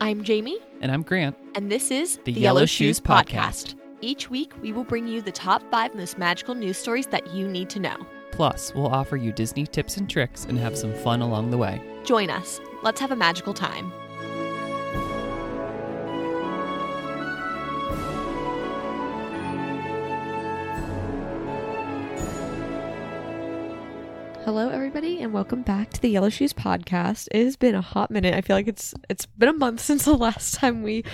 I'm Jamie, And I'm Grant. and this is The Yellow Shoes Podcast. Each week, we will bring you the top five most magical news stories that you need to know. Plus, we'll offer you Disney tips and tricks and have some fun along the way. Join us. Let's have a magical time. Hello, everybody, and welcome back to the Yellow Shoes podcast. It has been a hot minute. I feel like it's it's been a month since the last time we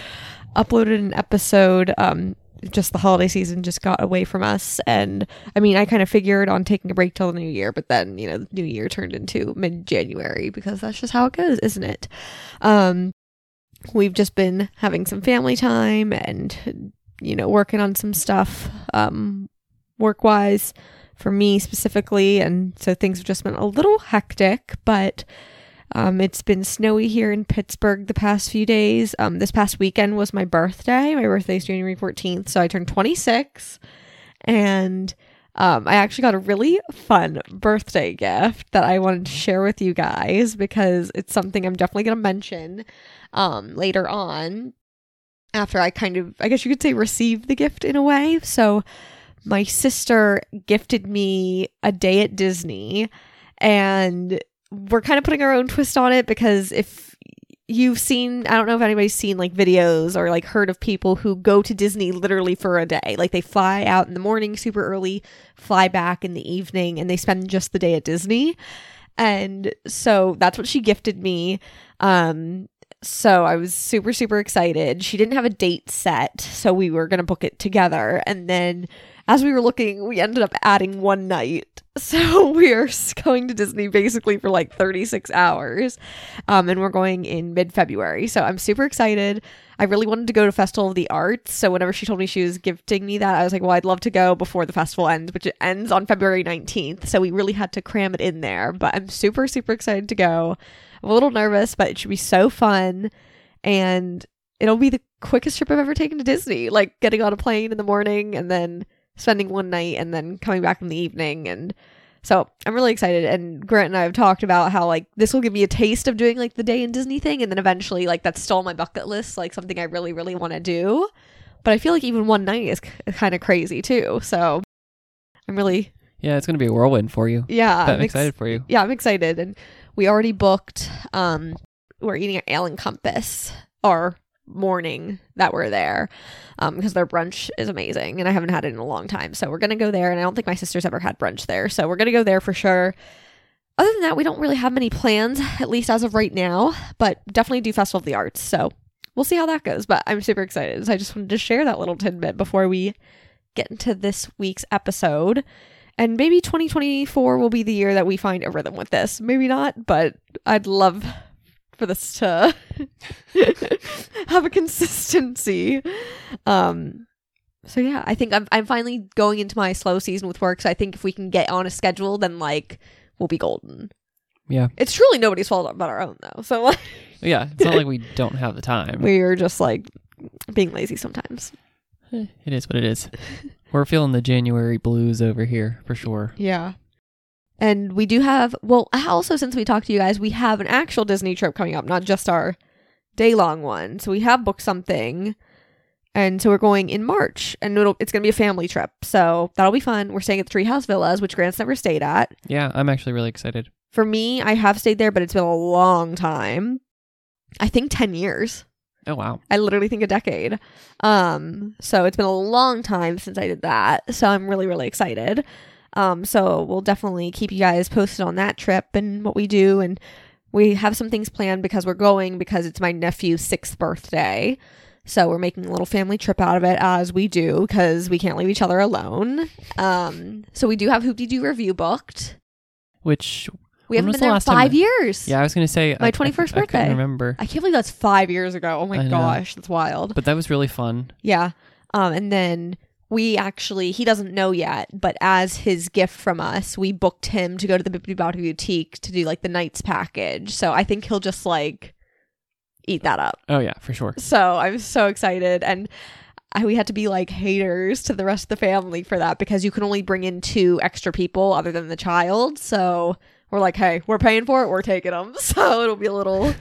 uploaded an episode. Um, just the holiday season just got away from us, and I mean, I kind of figured on taking a break till the new year, but then you know, the new year turned into mid January because that's just how it goes, isn't it? Um, we've just been having some family time and you know working on some stuff um, work wise for me specifically, and so things have just been a little hectic, but. Um, it's been snowy here in Pittsburgh the past few days. Um, this past weekend was my birthday. My birthday is January 14th, so I turned 26. And um, I actually got a really fun birthday gift that I wanted to share with you guys because it's something I'm definitely going to mention um, later on after I kind of, I guess you could say, received the gift in a way. So my sister gifted me a day at Disney and we're kind of putting our own twist on it because if you've seen, I don't know if anybody's seen like videos or like heard of people who go to Disney literally for a day. Like they fly out in the morning super early, fly back in the evening, and they spend just the day at Disney. And so that's what she gifted me. Um, so I was super, super excited. She didn't have a date set, so we were going to book it together. And then as we were looking, we ended up adding one night. So we are going to Disney basically for like 36 hours. Um, and we're going in mid February. So I'm super excited. I really wanted to go to Festival of the Arts. So whenever she told me she was gifting me that, I was like, well, I'd love to go before the festival ends, which it ends on February 19th. So we really had to cram it in there. But I'm super, super excited to go. I'm a little nervous, but it should be so fun. And it'll be the quickest trip I've ever taken to Disney. Like getting on a plane in the morning and then spending one night and then coming back in the evening. And so I'm really excited. And Grant and I have talked about how like this will give me a taste of doing like the day in Disney thing. And then eventually, like that's still on my bucket list, like something I really, really want to do. But I feel like even one night is kind of crazy too. So I'm really, Yeah, it's going to be a whirlwind for you. yeah, But I'm ex- excited for you. yeah, I'm excited. And we already booked um we're eating at Ale and Compass our morning that we're there. Um, because their brunch is amazing and I haven't had it in a long time. So we're gonna go there and I don't think my sister's ever had brunch there. So we're gonna go there for sure. Other than that, we don't really have many plans, at least as of right now, but definitely do Festival of the Arts. So we'll see how that goes. But I'm super excited. So I just wanted to share that little tidbit before we get into this week's episode. And maybe 2024 will be the year that we find a rhythm with this. Maybe not, but I'd love for this to have a consistency. Um so yeah, I think I'm I'm finally going into my slow season with work. So I think if we can get on a schedule, then like we'll be golden. Yeah. It's truly nobody's fault but our own though. So like Yeah, it's not like we don't have the time. we're just like being lazy sometimes. Eh, It is what it is. We're feeling the January blues over here for sure. Yeah. And we do have, well, also, since we talked to you guys, we have an actual Disney trip coming up, not just our day long one. So we have booked something. And so we're going in March, and it'll, it's going to be a family trip. So that'll be fun. We're staying at the Treehouse Villas, which Grant's never stayed at. Yeah, I'm actually really excited. For me, I have stayed there, but it's been a long time. I think 10 years. Oh, wow. I literally think a decade. Um, so it's been a long time since I did that. So I'm really, really excited. Um, so we'll definitely keep you guys posted on that trip and what we do. And we have some things planned because we're going because it's my nephew's sixth birthday. So we're making a little family trip out of it as we do because we can't leave each other alone. Um, so we do have Hoop-Dee-Doo Revue booked. Which, We haven't been the there in last time five years. yeah, I was going to say My 21st I, I birthday. couldn't remember. I can't believe that's five years ago. Oh my gosh, that's wild. But that was really fun. Yeah. Um, and then we actually, he doesn't know yet, but as his gift from us, we booked him to go to the Bibbidi Bobbidi Boutique to do like the Knight's package. So I think he'll just like eat that up. Oh, yeah, for sure. So I'm so excited. And I, we had to be like haters to the rest of the family for that because you can only bring in two extra people other than the child. So we're like, hey, we're paying for it, we're taking them. So it'll be a little,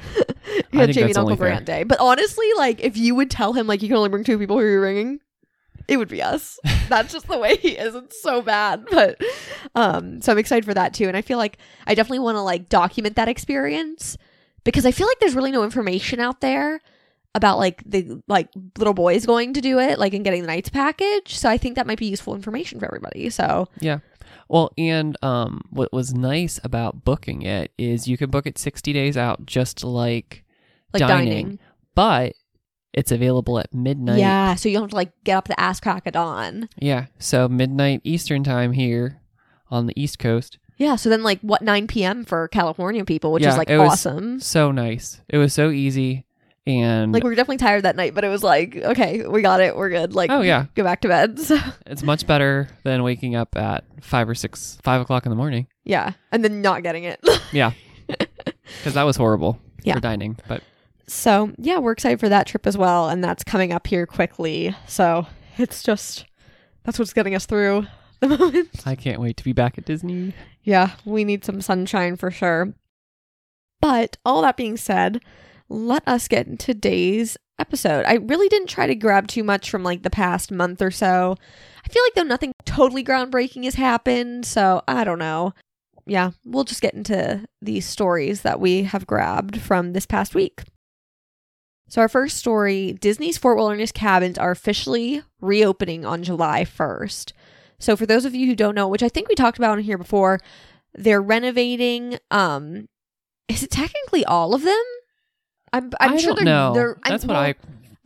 yeah, think Jamie and Uncle fair. Day. But honestly, like if you would tell him like you can only bring two people who you're ringing, it would be us. That's just the way he is. It's so bad. But um, so I'm excited for that too. And I feel like I definitely want to like document that experience because I feel like there's really no information out there about like the like little boys going to do it, like and getting the Knights package. So I think that might be useful information for everybody. So Yeah. Well, and um, what was nice about booking it is you can book it 60 days out, just like, like dining, dining. but it's available at midnight. Yeah, so you don't have to like get up the ass crack of dawn. Yeah. So midnight Eastern time here on the East Coast. Yeah, so then like what 9 p.m. for California people, which is like it was- awesome. So nice. It was so easy. And Like we were definitely tired that night, but it was like, okay, we got it, we're good. Like, oh, yeah. go back to bed. So It's much better than waking up at five or six, five o'clock in the morning. yeah, and then not getting it. Yeah. Because that was horrible Yeah. for dining. But so yeah, we're excited for that trip as well, and that's coming up here quickly. So it's just that's what's getting us through the moment. I can't wait to be back at Disney. Yeah, we need some sunshine for sure. But all that being said, let us get into today's episode. I really didn't try to grab too much from like the past month or so. I feel like though nothing totally groundbreaking has happened, so I don't know. Yeah, we'll just get into these stories that we have grabbed from this past week. So, our first story Disney's Fort Wilderness cabins are officially reopening on July 1st. So, for those of you who don't know, which I think we talked about in here before, they're renovating. Um, is it technically all of them? I'm, I'm I sure don't they're. know. they're I'm- That's what well, I.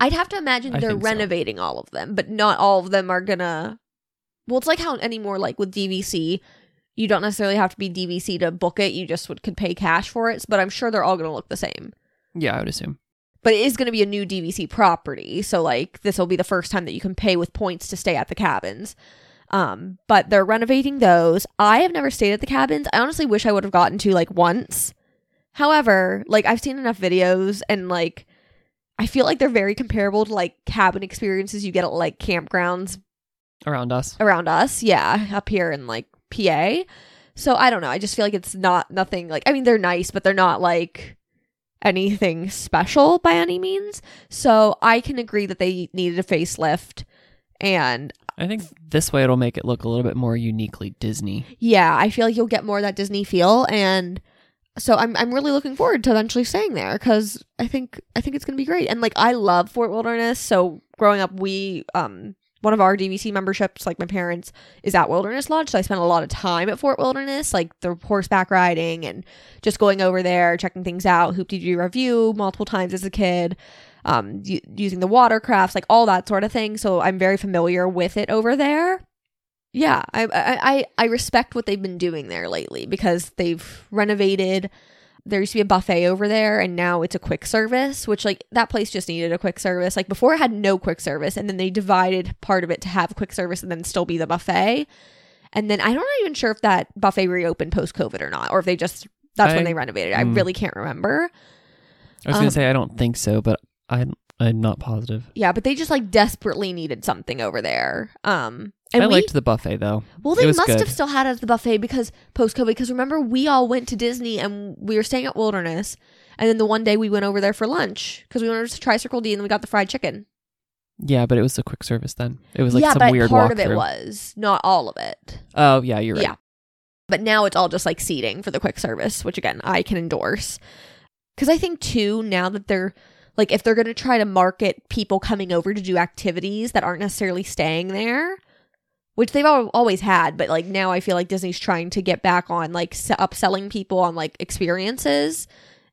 I'd have to imagine I they're think so. renovating all of them, but not all of them are gonna. Well, it's like how anymore, like with DVC, you don't necessarily have to be DVC to book it. You just would could pay cash for it. But I'm sure they're all gonna look the same. Yeah, I would assume. But it is gonna be a new DVC property, so like this will be the first time that you can pay with points to stay at the cabins. Um, but they're renovating those. I have never stayed at the cabins. I honestly wish I would have gotten to like once. However, like I've seen enough videos and like I feel like they're very comparable to like cabin experiences you get at like campgrounds Around us. around us. Yeah, up here in like PA. So I don't know. I just feel like it's not nothing like I mean they're nice, but they're not like anything special by any means. So I can agree that they needed a facelift and I think this way it'll make it look a little bit more uniquely Disney. yeah, I feel like you'll get more of that Disney feel and so I'm I'm really looking forward to eventually staying there cuz I think I think it's going to be great. And like I love Fort Wilderness, so growing up we um one of our DVC memberships, like my parents, is at Wilderness Lodge. So I spent a lot of time at Fort Wilderness, like the horseback riding and just going over there, checking things out, Hoop Dee Review multiple times as a kid, um, u- using the watercrafts, like all that sort of thing. So I'm very familiar with it over there. Yeah, I I I respect what they've been doing there lately because they've renovated. There used to be a buffet over there, and now it's a quick service. Which like that place just needed a quick service. Like before, it had no quick service, and then they divided part of it to have quick service and then still be the buffet. And then I'm not even sure if that buffet reopened post COVID or not, or if they just that's when they renovated. it. I mm. really can't remember. I was Um, gonna say I don't think so, but i'm I'm not positive. Yeah, but they just like desperately needed something over there. Um, and I we, liked the buffet though. Well, they must good. have still had it at the buffet because post COVID. Because remember, we all went to Disney and we were staying at Wilderness, and then the one day we went over there for lunch because we wanted to try Circle D and then we got the fried chicken. Yeah, but it was a quick service then. It was like yeah, some but weird part of it was not all of it. Oh yeah, you're right. Yeah. But now it's all just like seating for the quick service, which again I can endorse. Because I think too now that they're like if they're going to try to market people coming over to do activities that aren't necessarily staying there, which they've always had, but like now I feel like Disney's trying to get back on like upselling people on like experiences,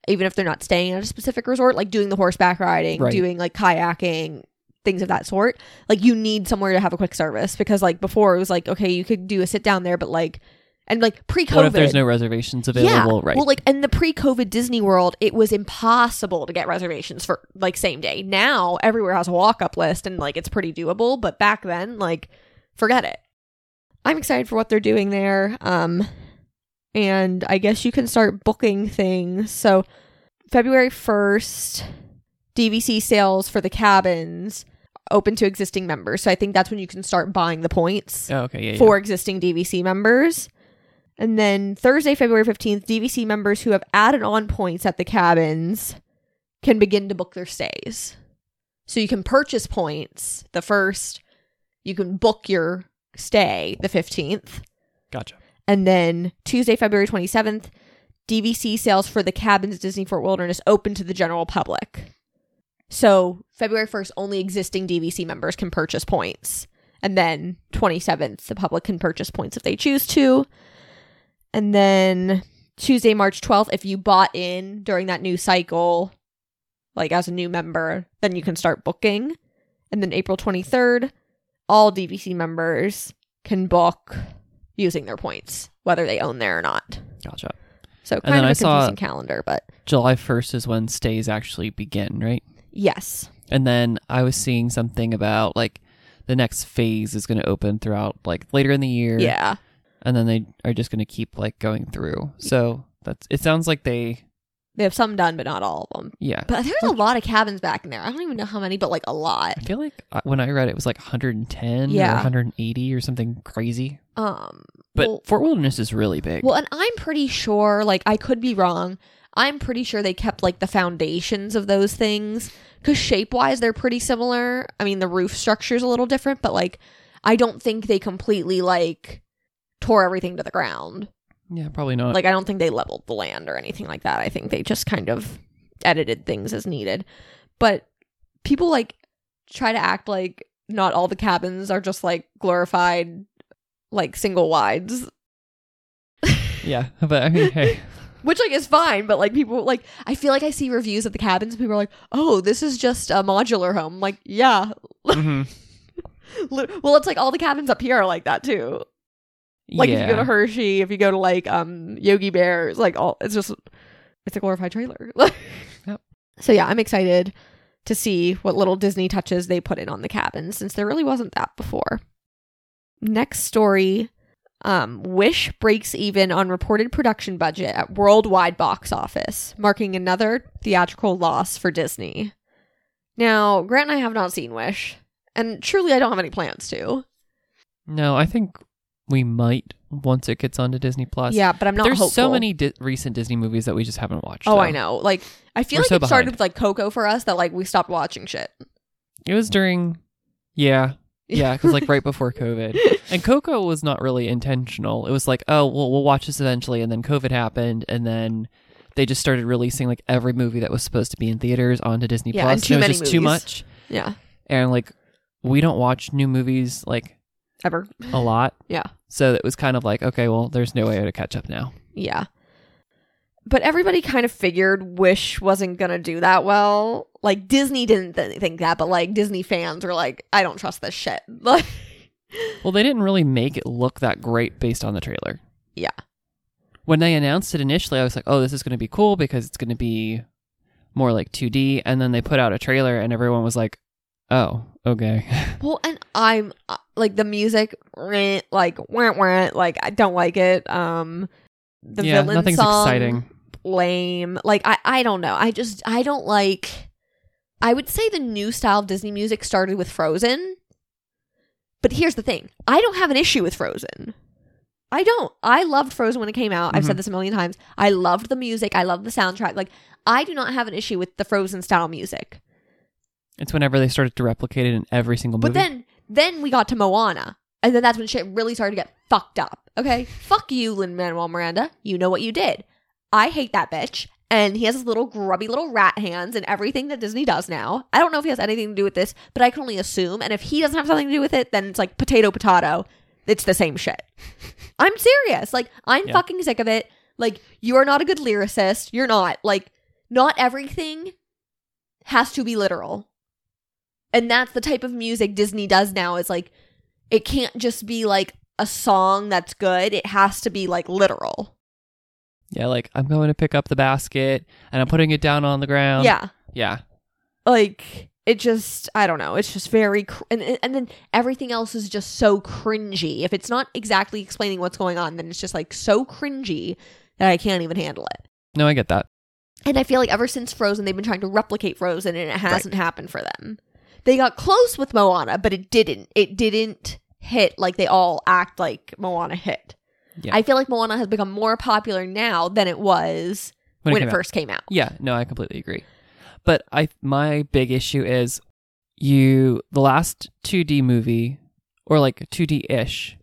even if they're not staying at a specific resort, like doing the horseback riding, Right. doing like kayaking, things of that sort. Like you need somewhere to have a quick service because like before it was like okay you could do a sit down there, but like and like pre-COVID. What if there's no reservations available? Yeah. Right. Well, like in the pre-COVID Disney World, it was impossible to get reservations for like same day. Now everywhere has a walk-up list and like it's pretty doable, but back then, like forget it. I'm excited for what they're doing there. Um and I guess you can start booking things. So February 1st, DVC sales for the cabins open to existing members. So I think that's when you can start buying the points oh, okay. Yeah. yeah. for existing DVC members. And then Thursday, February 15th, DVC members who have added on points at the cabins can begin to book their stays. So you can purchase points the first, you can book your stay the 15th, Gotcha. and then Tuesday, February 27th, DVC sales for the cabins Disney Fort Wilderness open to the general public. So February 1st, only existing DVC members can purchase points. And then 27th, the public can purchase points if they choose to. And then Tuesday, March 12th, if you bought in during that new cycle, like as a new member, then you can start booking. And then April 23rd, all DVC members can book using their points, whether they own there or not. Gotcha. So And kind then of I a saw- confusing calendar, but July 1st is when stays actually begin, right? yes. And then I was seeing something about like the next phase is going to open throughout like later in the year. Yeah. And then they are just going to keep like going through. So that's it sounds like they They have some done, but not all of them. yeah. But there's a lot of cabins back in there. I don't even know how many, but like a lot. I feel like uh, when I read it, it was like 110 Yeah. or 180 or something crazy. Um, But well, Fort Wilderness is really big. well, and I'm pretty sure, like, I could be wrong. I'm pretty sure they kept like the foundations of those things because shape wise, they're pretty similar. I mean, the roof structure's a little different, but like, I don't think they completely like tore everything to the ground. Yeah, probably not. Like, I don't think they leveled the land or anything like that. I think they just kind of edited things as needed. But people like try to act like not all the cabins are just like glorified, like single wides, yeah, but I mean, hey, which like is fine. But like people like, I feel like I see reviews of the cabins and people are like, oh, this is just a modular home. I'm like, yeah. mhm. Well, it's like all the cabins up here are like that too. Like if you go to Hershey, if you go to like um Yogi Bear, it's like all it's just it's a glorified trailer. Yep. So yeah, I'm excited to see what little Disney touches they put in on the cabin since there really wasn't that before. Next story um, Wish breaks even on reported production budget at worldwide box office, marking another theatrical loss for Disney. Now, Grant and I have not seen Wish, and truly I don't have any plans to. No, I think we might once it gets onto Disney Plus. Yeah, but I'm not There's so many di- recent Disney movies that we just haven't watched. Oh, though. I know. Like, I feel We're like so it started with like Coco for us that like we stopped watching shit. It was during, yeah, yeah, because like right before COVID, and Coco was not really intentional. It was like, oh, well, we'll watch this eventually, and then COVID happened, and then they just started releasing like every movie that was supposed to be in theaters onto Disney Yeah, Plus. and too it was many just too much, Yeah, and like we don't watch new movies like ever. a lot. Yeah. So it was kind of like, okay, well, there's no way to catch up now. Yeah. But everybody kind of figured Wish wasn't going to do that well. Like Disney didn't th- think that, but like Disney fans were like, I don't trust this shit. Like Well, they didn't really make it look that great based on the trailer. Yeah. When they announced it initially, I was like, oh, this is going to be cool because it's going to be more like 2D. And then they put out a trailer and everyone was like, oh, okay. Well, and I'm uh, like the music reh, like wah, wah, like I don't like it. Um the yeah, villain nothing's song exciting. lame. Like I I don't know. I just I don't like I would say the new style of Disney music started with Frozen. But here's the thing. I don't have an issue with Frozen. I don't. I loved Frozen when it came out. I've said Mhm. this a million times. I loved the music. I loved the soundtrack. Like I do not have an issue with the Frozen style music. It's whenever they started to replicate it in every single movie. But then then we got to Moana. And then that's when shit really started to get fucked up. Okay? Fuck you, Lin Manuel Miranda. You know what you did. I hate that bitch. And he has his little grubby little rat hands and everything that Disney does now. I don't know if he has anything to do with this, but I can only assume. And if he doesn't have something to do with it, then it's like potato potato. It's the same shit. I'm serious. Like, I'm Yeah. fucking sick of it. Like, you are not a good lyricist. You're not. Like, not everything has to be literal. And that's the type of music Disney does now. Is like it can't just be like a song that's good. It has to be like literal. yeah, like I'm going to pick up the basket and I'm putting it down on the ground. yeah. Yeah. Like it just I don't know. It's just very cr- and and then everything else is just so cringy. If it's not exactly explaining what's going on, then it's just like so cringy that I can't even handle it. No, I get that. And I feel like ever since Frozen, they've been trying to replicate Frozen, and it hasn't happened for them. They got close with Moana, but it didn't. It didn't hit like they all act like Moana hit. Yeah. I feel like Moana has become more popular now than it was when, came it out. first came out. Yeah, no, I completely agree. But I my big issue is you the last 2D movie or like 2D ish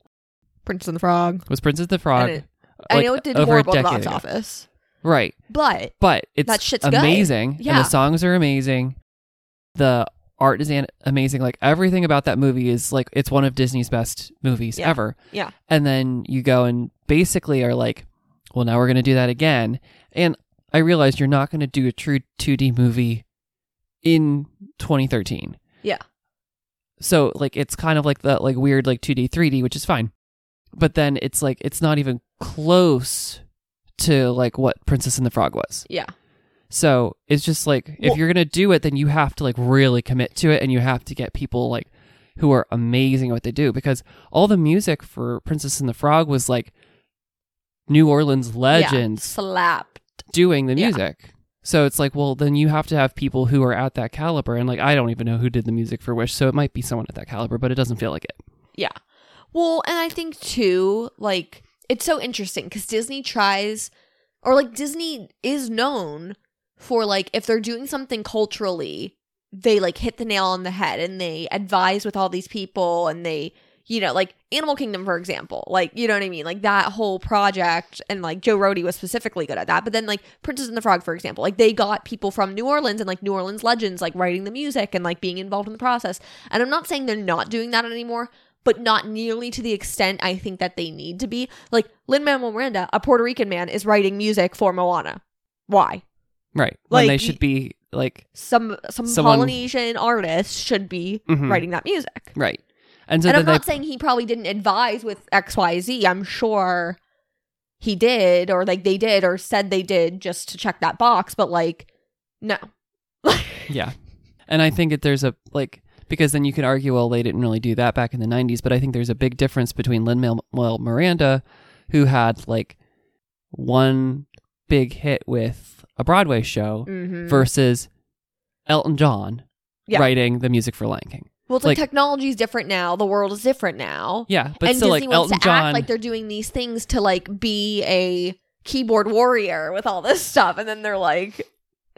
Princess and the Frog. was Princess of the Frog. And it- I know it did over horrible in the box office, Right. but But it's That shit's good. amazing. And Yeah. the songs are amazing. The art is an- amazing. Like everything about that movie is like it's one of Disney's best movies Yeah. ever. Yeah. And then you go and basically are like, well, now we're going to do that again. And I realized you're not going to do a true 2D movie in 2013. Yeah. So like it's kind of like the like weird like 2D 3D, which is fine. But then it's like it's not even close to like what Princess and the Frog was. yeah, So it's just like if Well- you're gonna do it, then you have to like really commit to it, and you have to get people like who are amazing at what they do because all the music for Princess and the Frog was like New Orleans legends slapped. doing the Yeah. music. So it's like, well, then you have to have people who are at that caliber, and like I don't even know who did the music for Wish, so it might be someone at that caliber, but it doesn't feel like it. Yeah. Well, and I think too, like, it's so interesting because Disney tries, or like, Disney is known for, like, if they're doing something culturally, they like hit the nail on the head and they advise with all these people and they, you know, like Animal Kingdom, for example, like, you know what I mean? Like, that whole project, and like Joe Rohde was specifically good at that. But then, like, Princess and the Frog, for example, like, they got people from New Orleans and like New Orleans legends, like, writing the music and like being involved in the process. And I'm not saying they're not doing that anymore, but not nearly to the extent I think that they need to be. Like Lin Manuel Miranda, a Puerto Rican man, is writing music for Moana. Why? Right. when they should be like Some some Someone- Polynesian artist should be Mhm. writing that music. right. And so and I'm not saying he probably didn't advise with XYZ. I'm sure he did, or like they did, or said they did just to check that box, but like, no. Yeah. And I think that there's a like because then you can argue, well, they didn't really do that back in the '90s, but I think there's a big difference between Lin Manuel Miranda, who had like one big hit with a Broadway show, Mhm. versus Elton John Yeah. writing the music for Lion King. well, it's like, like- technology's different now. The world is different now. Yeah, but and still, Disney like wants Elton to John, act like they're doing these things to like be a keyboard warrior with all this stuff, and then they're like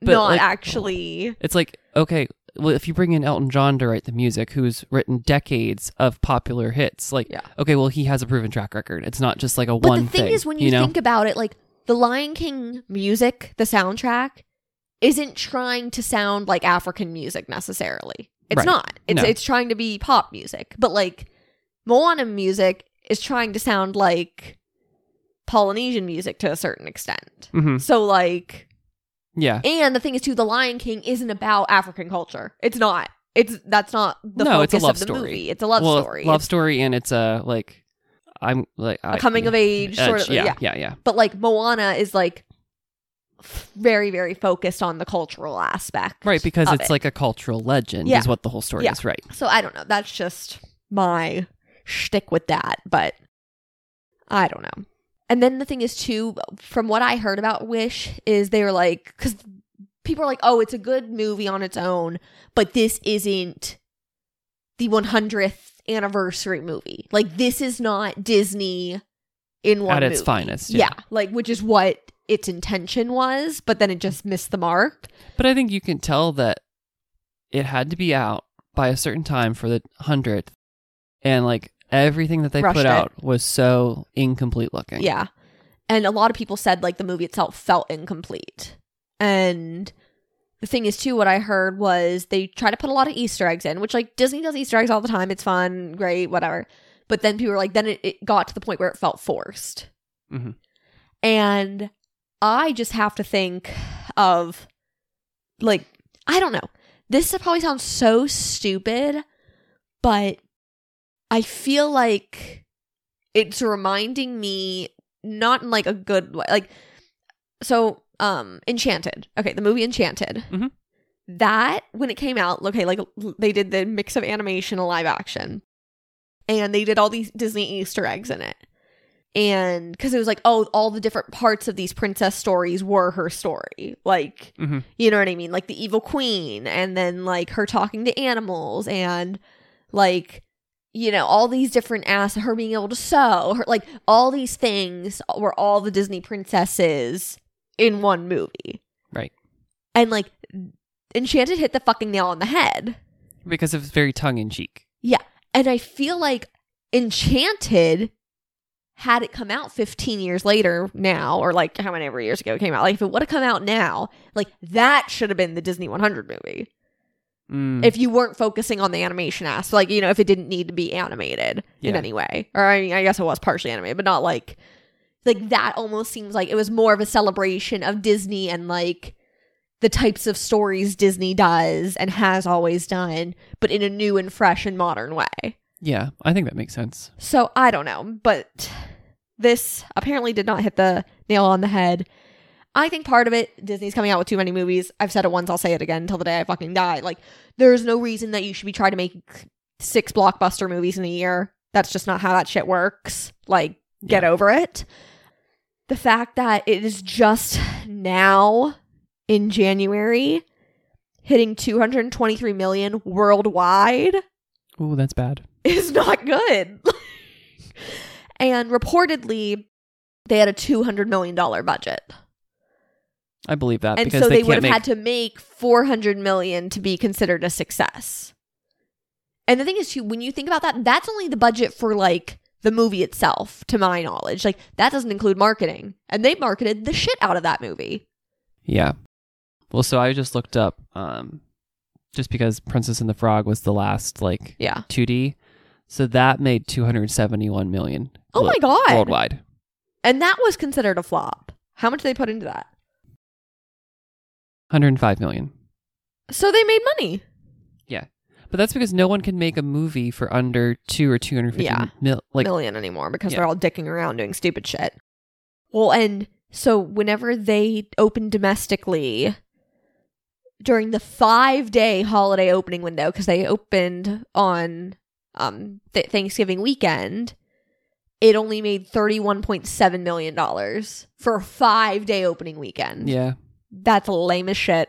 But, not like- actually. it's like okay, well, if you bring in Elton John to write the music, who's written decades of popular hits, like Yeah. okay, well, he has a proven track record. It's not just like a But one the thing, is, when you, you know? think about it, like the Lion King music, the soundtrack, isn't trying to sound like African music necessarily. It's Right. not. It's No. it's trying to be pop music, but like Moana music is trying to sound like Polynesian music to a certain extent. hmm So like Yeah, And the thing is, too, The Lion King isn't about African culture. It's not. It's that's not the No, focus it's a love of the story. movie. It's a love well, story. love It's story, and it's a like I'm like a coming of age uh, sort of. yeah, Yeah. yeah, yeah. But like Moana is like very, very focused on the cultural aspect, Right, because it's it. like a cultural legend, Yeah. is what the whole story Yeah. is. Right. So I don't know. That's just my shtick with that, but I don't know. And then the thing is too, from what I heard about Wish, is they were like, because people are like, oh, it's a good movie on its own, but this isn't the 100th anniversary movie. Like this is not Disney in one At its movie. finest, Yeah. yeah. like which is what its intention was, but then it just missed the mark. But I think you can tell that it had to be out by a certain time for the hundredth, and like everything that they Rushed put it. out was so incomplete looking. Yeah. And a lot of people said like the movie itself felt incomplete. And the thing is too what I heard was they try to put a lot of Easter eggs in, which like Disney does Easter eggs all the time. It's fun, great, whatever. But then people were like then it, it got to the point where it felt forced. Mhm. And I just have to think of like I don't know. This probably sounds so stupid, but I feel like it's reminding me not in like a good way. Like so um Enchanted. Okay, the movie Enchanted. Mhm. That when it came out, okay, like they did the mix of animation and live action. And they did all these Disney Easter eggs in it. And because it was like, oh, all the different parts of these princess stories were her story. Like, Mhm. you know what I mean? Like the evil queen, and then like her talking to animals, and like, you know, all these different ass, her being able to sew, her, like all these things were all the Disney princesses in one movie. Right. And like, Enchanted hit the fucking nail on the head. because it was very tongue in cheek. Yeah. And I feel like Enchanted had it come out 15 years later now, or like how many years ago it came out, like if it would have come out now, like that should have been the Disney 100 movie. Mm, If you weren't focusing on the animation aspect, like, you know, if it didn't need to be animated in any way. Or I mean, I guess it was partially animated, but not like, like that almost seems like it was more of a celebration of Disney and like the types of stories Disney does and has always done, but in a new and fresh and modern way. yeah, I think that makes sense. So I don't know, but this apparently did not hit the nail on the head. I think part of it, Disney's coming out with too many movies. I've said it once, I'll say it again until the day I fucking die. Like, there's no reason that you should be trying to make six blockbuster movies in a year. That's just not how that shit works. Like, get Yeah. over it. The fact that it is just now in January hitting 223 million worldwide Ooh, that's bad. is not good. and reportedly, they had a two hundred million dollar budget, I believe that and because so they, they, would have make. had to make four hundred million to be considered a success. And the thing is, too, when you think about that, that's only the budget for like the movie itself, to my knowledge. Like that doesn't include marketing, and they marketed the shit out of that movie. yeah. Well, so I just looked up, um, just because Princess and the Frog was the last like Yeah. 2D, so that made 271 million. Oh glo- my god! Worldwide, And that was considered a flop. How much did they put into that? 105 million. So they made money. But that's because no one can make a movie for under two or 250 Yeah. mil. Like, million anymore because Yeah. they're all dicking around doing stupid shit. Well, and so whenever they opened domestically during the five day holiday opening window, because they opened on um th- Thanksgiving weekend, it only made thirty one point seven million dollars for a five day opening weekend. yeah. That's lame as shit.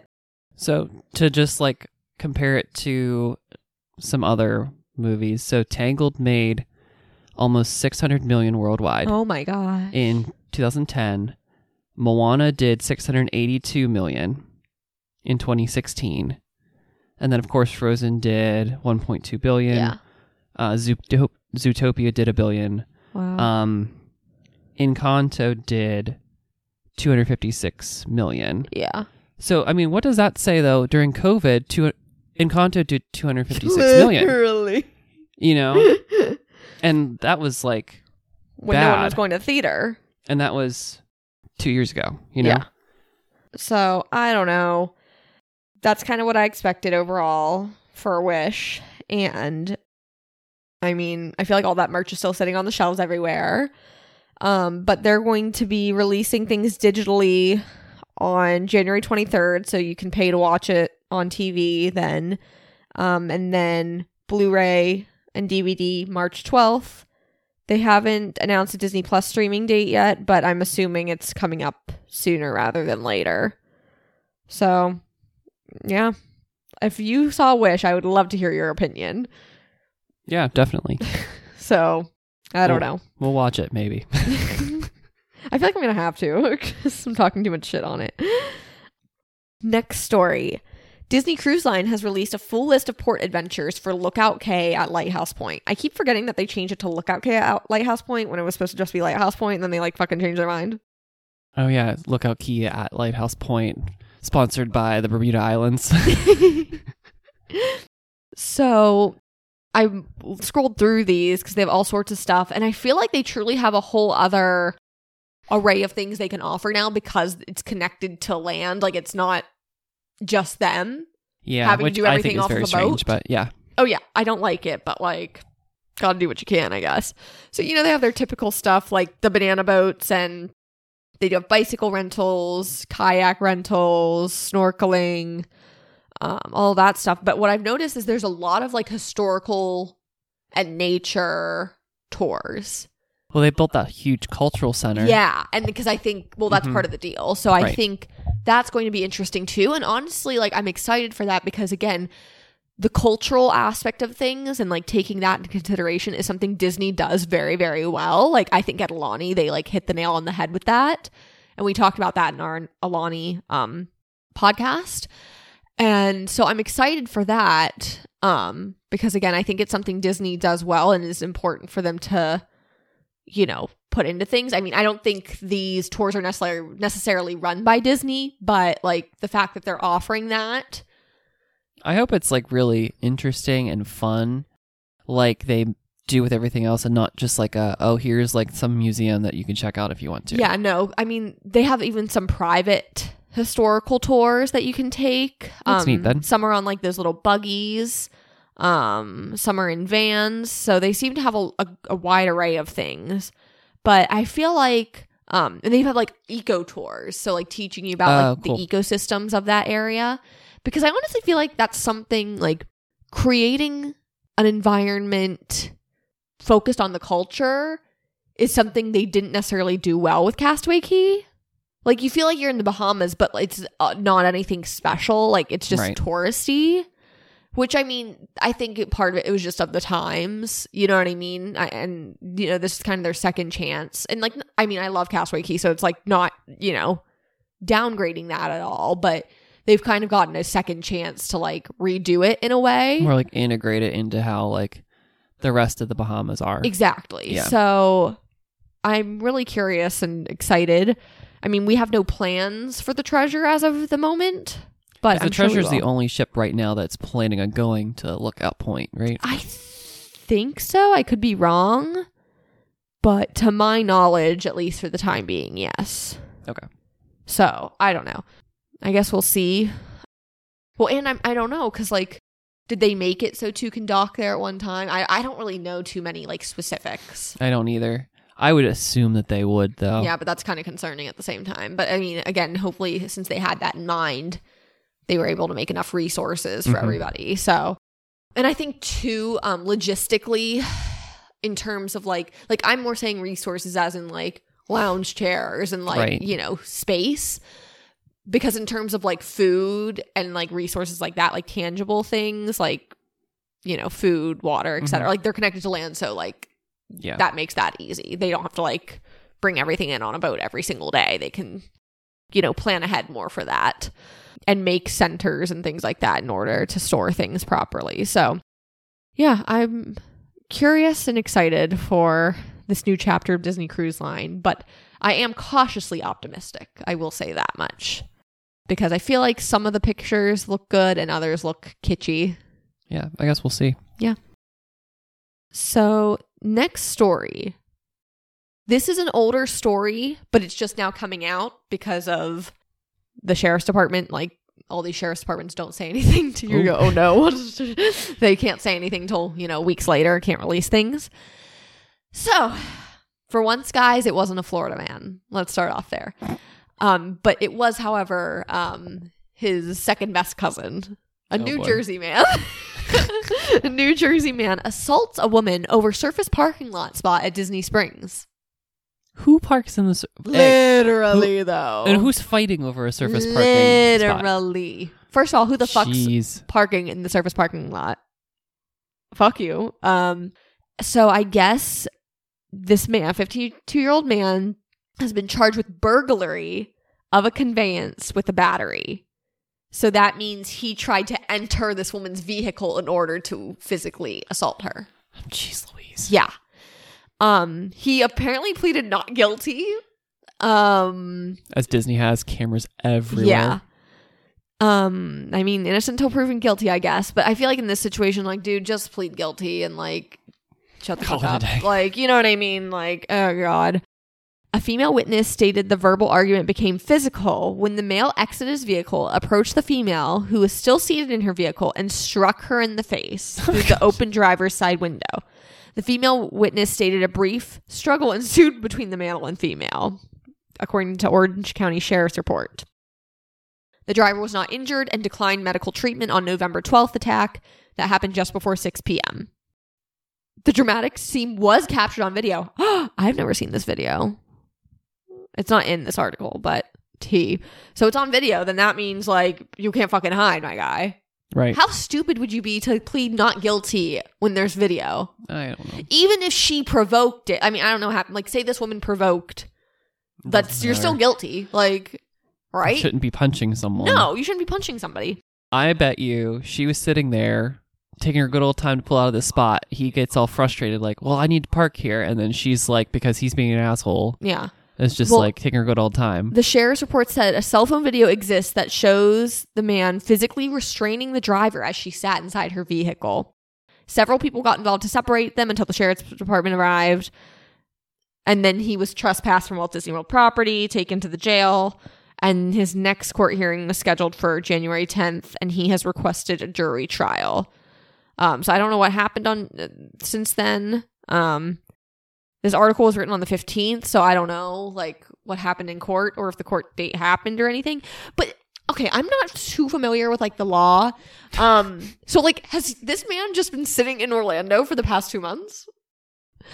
So to just like compare it to some other movies, so Tangled made almost 600 million worldwide Oh my god. in 2010. Moana did 682 million in 2016. And then of course Frozen did 1.2 billion. Yeah. Uh Zootop- Zootopia did a billion. Wow. Um Encanto did 256 million. yeah. So, I mean, what does that say though? During COVID, two, Encanto did 256 million, Literally. you know? And that was like, when no one was going to theater. and that was two years ago, you know? Yeah. So I don't know. That's kind of what I expected overall for Wish. And I mean, I feel like all that merch is still sitting on the shelves everywhere. Um, but they're going to be releasing things digitally on January 23rd, so you can pay to watch it on TV then. Um, and then Blu ray and DVD March 12th. They haven't announced a Disney Plus streaming date yet, but I'm assuming it's coming up sooner rather than later. So, yeah. If you saw Wish, I would love to hear your opinion. Yeah, definitely. So, I don't know. We'll watch it maybe. I feel like I'm going to have to because I'm talking too much shit on it. Next story. Disney Cruise Line has released a full list of port adventures for Lookout Cay at Lighthouse Point. I keep forgetting that they changed it to Lookout Cay at Lighthouse Point when it was supposed to just be Lighthouse Point, and then they like fucking changed their mind. oh, yeah. Lookout Cay at Lighthouse Point, sponsored by the Bermuda Islands. so I scrolled through these because they have all sorts of stuff, and I feel like they truly have a whole other array of things they can offer now because it's connected to land. Like it's not just them. yeah, Having to do I everything think is off of very strange, boat? but yeah. Oh yeah, I don't like it, but like gotta do what you can, I guess. So you know they have their typical stuff like the banana boats and they do have bicycle rentals, kayak rentals, snorkeling, um, all that stuff. But what I've noticed is there's a lot of like historical and nature tours. Well, they built that huge cultural center. Yeah, and because I think well that's Mhm. part of the deal. So I Right. think that's going to be interesting too. And honestly, like I'm excited for that because again, the cultural aspect of things and like taking that into consideration is something Disney does very very well. Like I think at Aulani they like hit the nail on the head with that. And we talked about that in our Aulani um podcast. And so I'm excited for that. Um, because again, I think it's something Disney does well and is important for them to, you know, put into things. I mean, I don't think these tours are necessarily necessarily run by Disney, but like the fact that they're offering that. I hope it's like really interesting and fun, like they do with everything else, and not just like a oh here's like some museum that you can check out if you want to. Yeah, no. I mean, they have even some private historical tours that you can take. That's um, neat, then. Some are on like those little buggies. Um, some are in vans. So they seem to have a, a, a wide array of things. But I feel like, um, and they've had like eco tours. So like teaching you about Oh, like cool. the ecosystems of that area. Because I honestly feel like that's something like creating an environment focused on the culture is something they didn't necessarily do well with Castaway Cay. Like you feel like you're in the Bahamas, but it's uh, not anything special. Like it's just Right. touristy. Which I mean, I think it- part of it, it was just of the times. You know what I mean? I, and you know, this is kind of their second chance. And like, I mean, I love Castaway Cay, so it's like not you know downgrading that at all, but they've kind of gotten a second chance to like redo it in a way. More like integrate it into how like the rest of the Bahamas are. Exactly. Yeah. So I'm really curious and excited. I mean, we have no plans for the treasure as of the moment, but the I'm sure we treasure's the will. only ship right now that's planning on going to Lookout Point, right? I think so. I could be wrong, but to my knowledge, at least for the time being, yes. Okay. So I don't know. I guess we'll see. Well, and I'm I don't know because like, did they make it so two can dock there at one time? I I don't really know too many like specifics. I don't either. I would assume that they would though. Yeah, but that's kind of concerning at the same time. But I mean, again, hopefully, since they had that in mind, they were able to make enough resources for Mhm. everybody. So, and I think too, um, logistically, in terms of like, like I'm more saying resources as in like lounge chairs and like Right. you know space. Because in terms of like food and like resources like that, like tangible things like you know food, water, etc. Mhm. Like they're connected to land, so like Yeah. that makes that easy. They don't have to like bring everything in on a boat every single day. They can, you know, plan ahead more for that and make centers and things like that in order to store things properly. So, yeah, I'm curious and excited for this new chapter of Disney Cruise Line, but I am cautiously optimistic. I will say that much. Because I feel like some of the pictures look good and others look kitschy. yeah. I guess we'll see. Yeah. So, next story. This is an older story, but it's just now coming out because of the sheriff's department. Like, all these sheriff's departments don't say anything to you. Go, oh no. they can't say anything until, you know, weeks later, can't release things. So, for once, guys, it wasn't a Florida man. Let's start off there. Um, but it was, however, um, his second best cousin, a Oh, New boy. Jersey man. a New Jersey man assaults a woman over surface parking lot spot at Disney Springs. Who parks in Hey, Literally, though. and who's fighting over a surface parking spot? Literally. First of all, who the fuck's Jeez. parking in the surface parking lot? Fuck you. Um. So I guess this man, fifty-two year old man, has been charged with burglary of a conveyance with a battery. So that means he tried to enter this woman's vehicle in order to physically assault her. Jeez Louise. Yeah. Um, he apparently pleaded not guilty. Um, As Disney has cameras everywhere. yeah. Um, I mean, innocent until proven guilty, I guess. But I feel like in this situation, like, dude, just plead guilty and like shut the Call fuck up. Like, you know what I mean? Like, oh god. A female witness stated the verbal argument became physical when the male exited his vehicle, approached the female, who was still seated in her vehicle, and struck her in the face through the open driver's side window. The female witness stated a brief struggle ensued between the male and female, according to Orange County Sheriff's report. The driver was not injured and declined medical treatment on November 12th attack that happened just before 6 p.m. The dramatic scene was captured on video. I've never seen this video. It's not in this article, but T. So it's on video, then that means like you can't fucking hide, my guy. Right. How stupid would you be to plead not guilty when there's video? I don't know. Even if she provoked it. I mean, I don't know how like say this woman provoked. That's you're still guilty. Like right? Shouldn't be punching someone. No, you shouldn't be punching somebody. I bet you she was sitting there taking her good old time to pull out of this spot. He gets all frustrated, like, "Well, I need to park here," and then she's like, because he's being an asshole, Yeah. It's just Well- like taking her good old time. The sheriff's report said a cell phone video exists that shows the man physically restraining the driver as she sat inside her vehicle. Several people got involved to separate them until the sheriff's department arrived. And then he was trespassed from Walt Disney World property, taken to the jail. And his next court hearing was scheduled for January 10th, and he has requested a jury trial. Um, so I don't know what happened on uh, since then. Um, this article was written on the 15th, so I don't know like what happened in court or if the court date happened or anything. But okay, I'm not too familiar with like the law. Um, so like has this man just been sitting in Orlando for the past 2 months?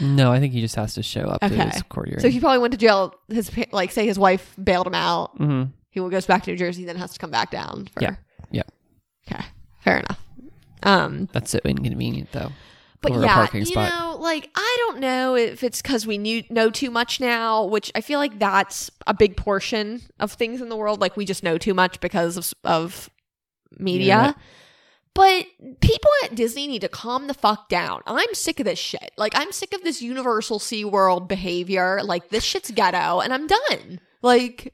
No, I think he just has to show up to his court hearing. So he probably went to jail his like say his wife bailed him out. hmm He goes back to New Jersey then has to come back down for Yeah. Yeah. Okay. Fair enough. Um That's so inconvenient, though. But Or a yeah, parking you know, like I don't know if it's because we knew know too much now, which I feel like that's a big portion of things in the world. Like we just know too much because of, of media. Internet. But people at Disney need to calm the fuck down. I'm sick of this shit. Like I'm sick of this Universal SeaWorld behavior. Like this shit's ghetto, and I'm done. Like.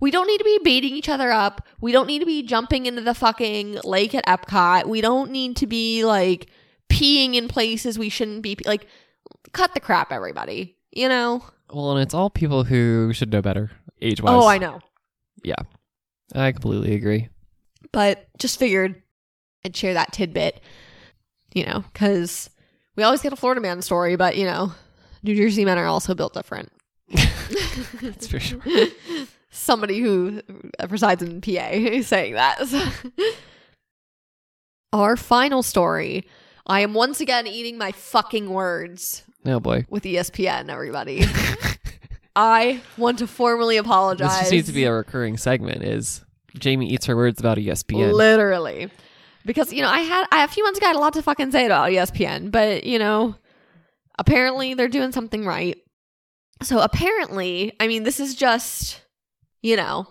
We don't need to be beating each other up. We don't need to be jumping into the fucking lake at Epcot. We don't need to be like peeing in places we shouldn't be pe- like cut the crap everybody you know Well, and it's all people who should know better, age wise. oh i know Yeah, I completely agree. but just figured i'd share that tidbit you know because we always get a florida man story but you know new jersey men are also built different That's for sure. somebody who resides in pa is saying that our final story i am once again eating my fucking words Oh boy, with espn everybody I want to formally apologize. this just needs to be a recurring segment. Is Jamie eats her words about ESPN? literally because you know I had I a few months ago I had a lot to fucking say about ESPN, but you know apparently they're doing something right. So apparently, I mean this is just you know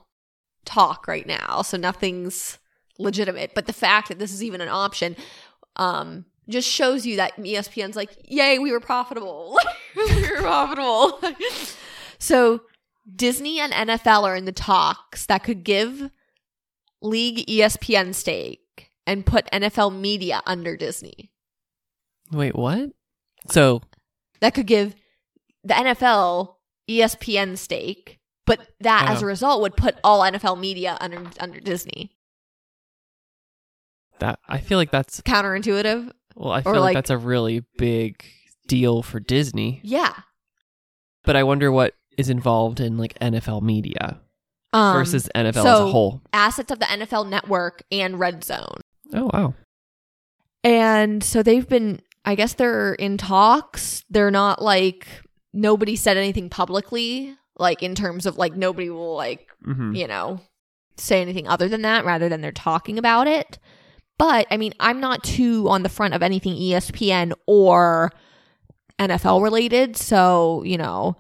talk right now, so nothing's legitimate. But the fact that this is even an option, um, just shows you that ESPN's like, yay, we were profitable. we were profitable. so Disney and NFL are in the talks that could give league ESPN stake and put NFL media under Disney. Wait, what? So That could give the NFL ESPN stake, but that as Oh. a result would put all NFL media under under Disney. that I feel like that's Counterintuitive? Well, I feel like, like- that's a really big deal for Disney. Yeah. But I wonder what is involved in like NFL media Um, versus NFL as a whole. assets of the NFL network and Red Zone. Oh wow. And so they've been, I guess they're in talks. They're not like, nobody said anything publicly, like in terms of like, nobody will like, hmm you know, say anything other than that rather than they're talking about it. But I mean, I'm not too on the front of anything ESPN or NFL related. So, you know,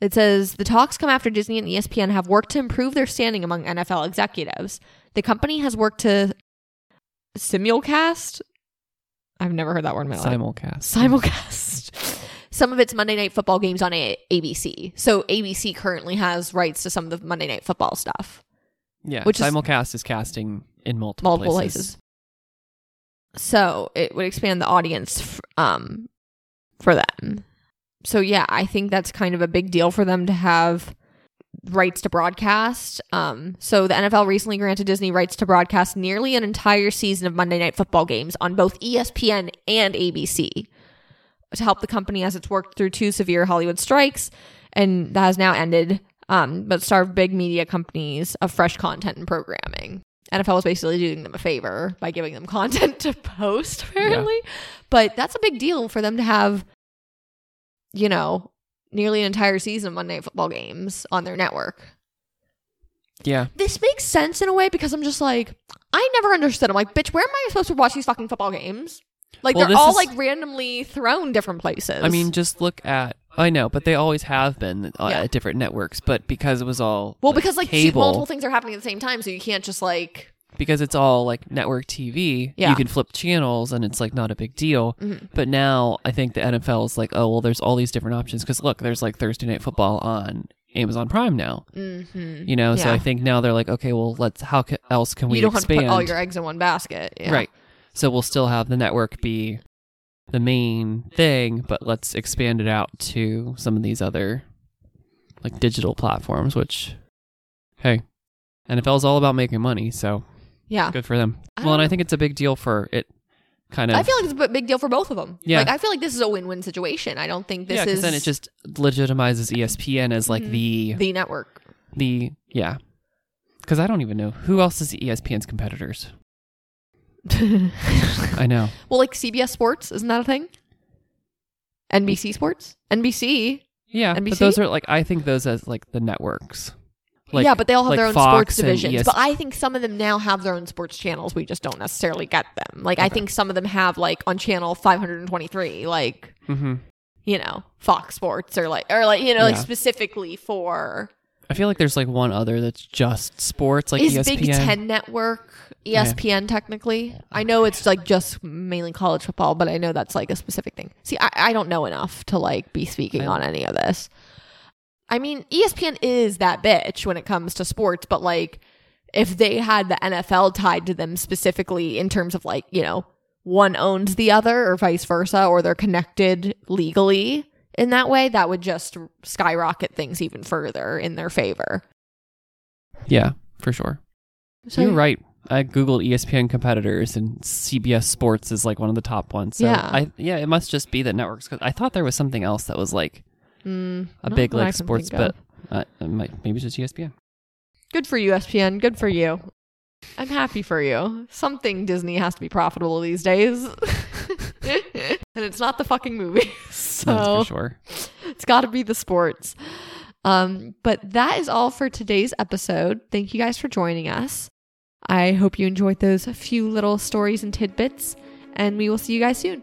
it says the talks come after Disney and ESPN have worked to improve their standing among NFL executives. The company has worked to simulcast. I've never heard that word in my life Simulcast. simulcast some of its Monday Night Football games on a- ABC. So ABC currently has rights to some of the Monday Night Football stuff, yeah. which simulcast is, casting in multiple, multiple places. So it would expand the audience f- um, for them. So yeah, I think that's kind of a big deal for them to have rights to broadcast. Um, so the NFL recently granted Disney rights to broadcast nearly an entire season of Monday Night Football games on both ESPN and ABC to help the company as it's worked through two severe Hollywood strikes, and that has now ended. Um, but starved big media companies of fresh content and programming. NFL was basically doing them a favor by giving them content to post, apparently. But that's a big deal for them to have, you know, nearly an entire season of Monday Night Football games on their network. Yeah. This makes sense in a way because I'm just like, I never understood. I'm like, bitch, where am I supposed to watch these fucking football games? Like Well, they're all is- like randomly thrown different places. I mean, just look at. I know, but they always have been uh, Yeah. at different networks. But because it was all well, because like cable, multiple things are happening at the same time, so you can't just like because it's all like network TV. Yeah. You can flip channels and it's like not a big deal. Mhm. But now I think the NFL is like, oh well, there's all these different options because look, there's like Thursday Night Football on Amazon Prime now. Mm-hmm. You know, so Yeah. I think now they're like, okay, well, let's how ca- else can we you don't expand? have to put all your eggs in one basket. Yeah. Right. So we'll still have the network be the main thing, but let's expand it out to some of these other like digital platforms, which hey, NFL is all about making money, so Yeah. good for them. Well, and I think it's a big deal for it kind of I feel like it's a big deal for both of them. Yeah. Like I feel like this is a win-win situation. I don't think this is yeah, is then it just legitimizes ESPN as like Mhm. the the network. the yeah. Because I don't even know who else is ESPN's competitors. I know. well, like CBS Sports, isn't that a thing? NBC Sports, NBC. Yeah, but NBC? those are like I think those as like the networks. Like, yeah, but they all have like their own Fox sports divisions. ES But I think some of them now have their own sports channels. We just don't necessarily get them. Like I think some of them have like on channel 523, like hmm you know Fox Sports or like or like you know like specifically for I feel like there's like one other that's just sports, like is ESPN. Big Ten Network ESPN technically. I know it's like just mainly college football, but I know that's like a specific thing. See, I, I don't know enough to like be speaking on any of this. I mean, ESPN is that bitch when it comes to sports, but like if they had the NFL tied to them specifically in terms of like, you know, one owns the other or vice versa, or they're connected legally in that way, that would just skyrocket things even further in their favor. Yeah, for sure. So You're right. I googled ESPN competitors, and CBS Sports is like one of the top ones. So Yeah. I yeah, it must just be that networks. Cause I thought there was something else that was like Mm, a big like sports, but uh, it might maybe it's just ESPN. Good for you, ESPN. Good for you. I'm happy for you. Something Disney has to be profitable these days. and it's not the fucking movies. That's So for sure. it's got to be the sports. Um, but that is all for today's episode. Thank you guys for joining us. I hope you enjoyed those few little stories and tidbits, and we will see you guys soon.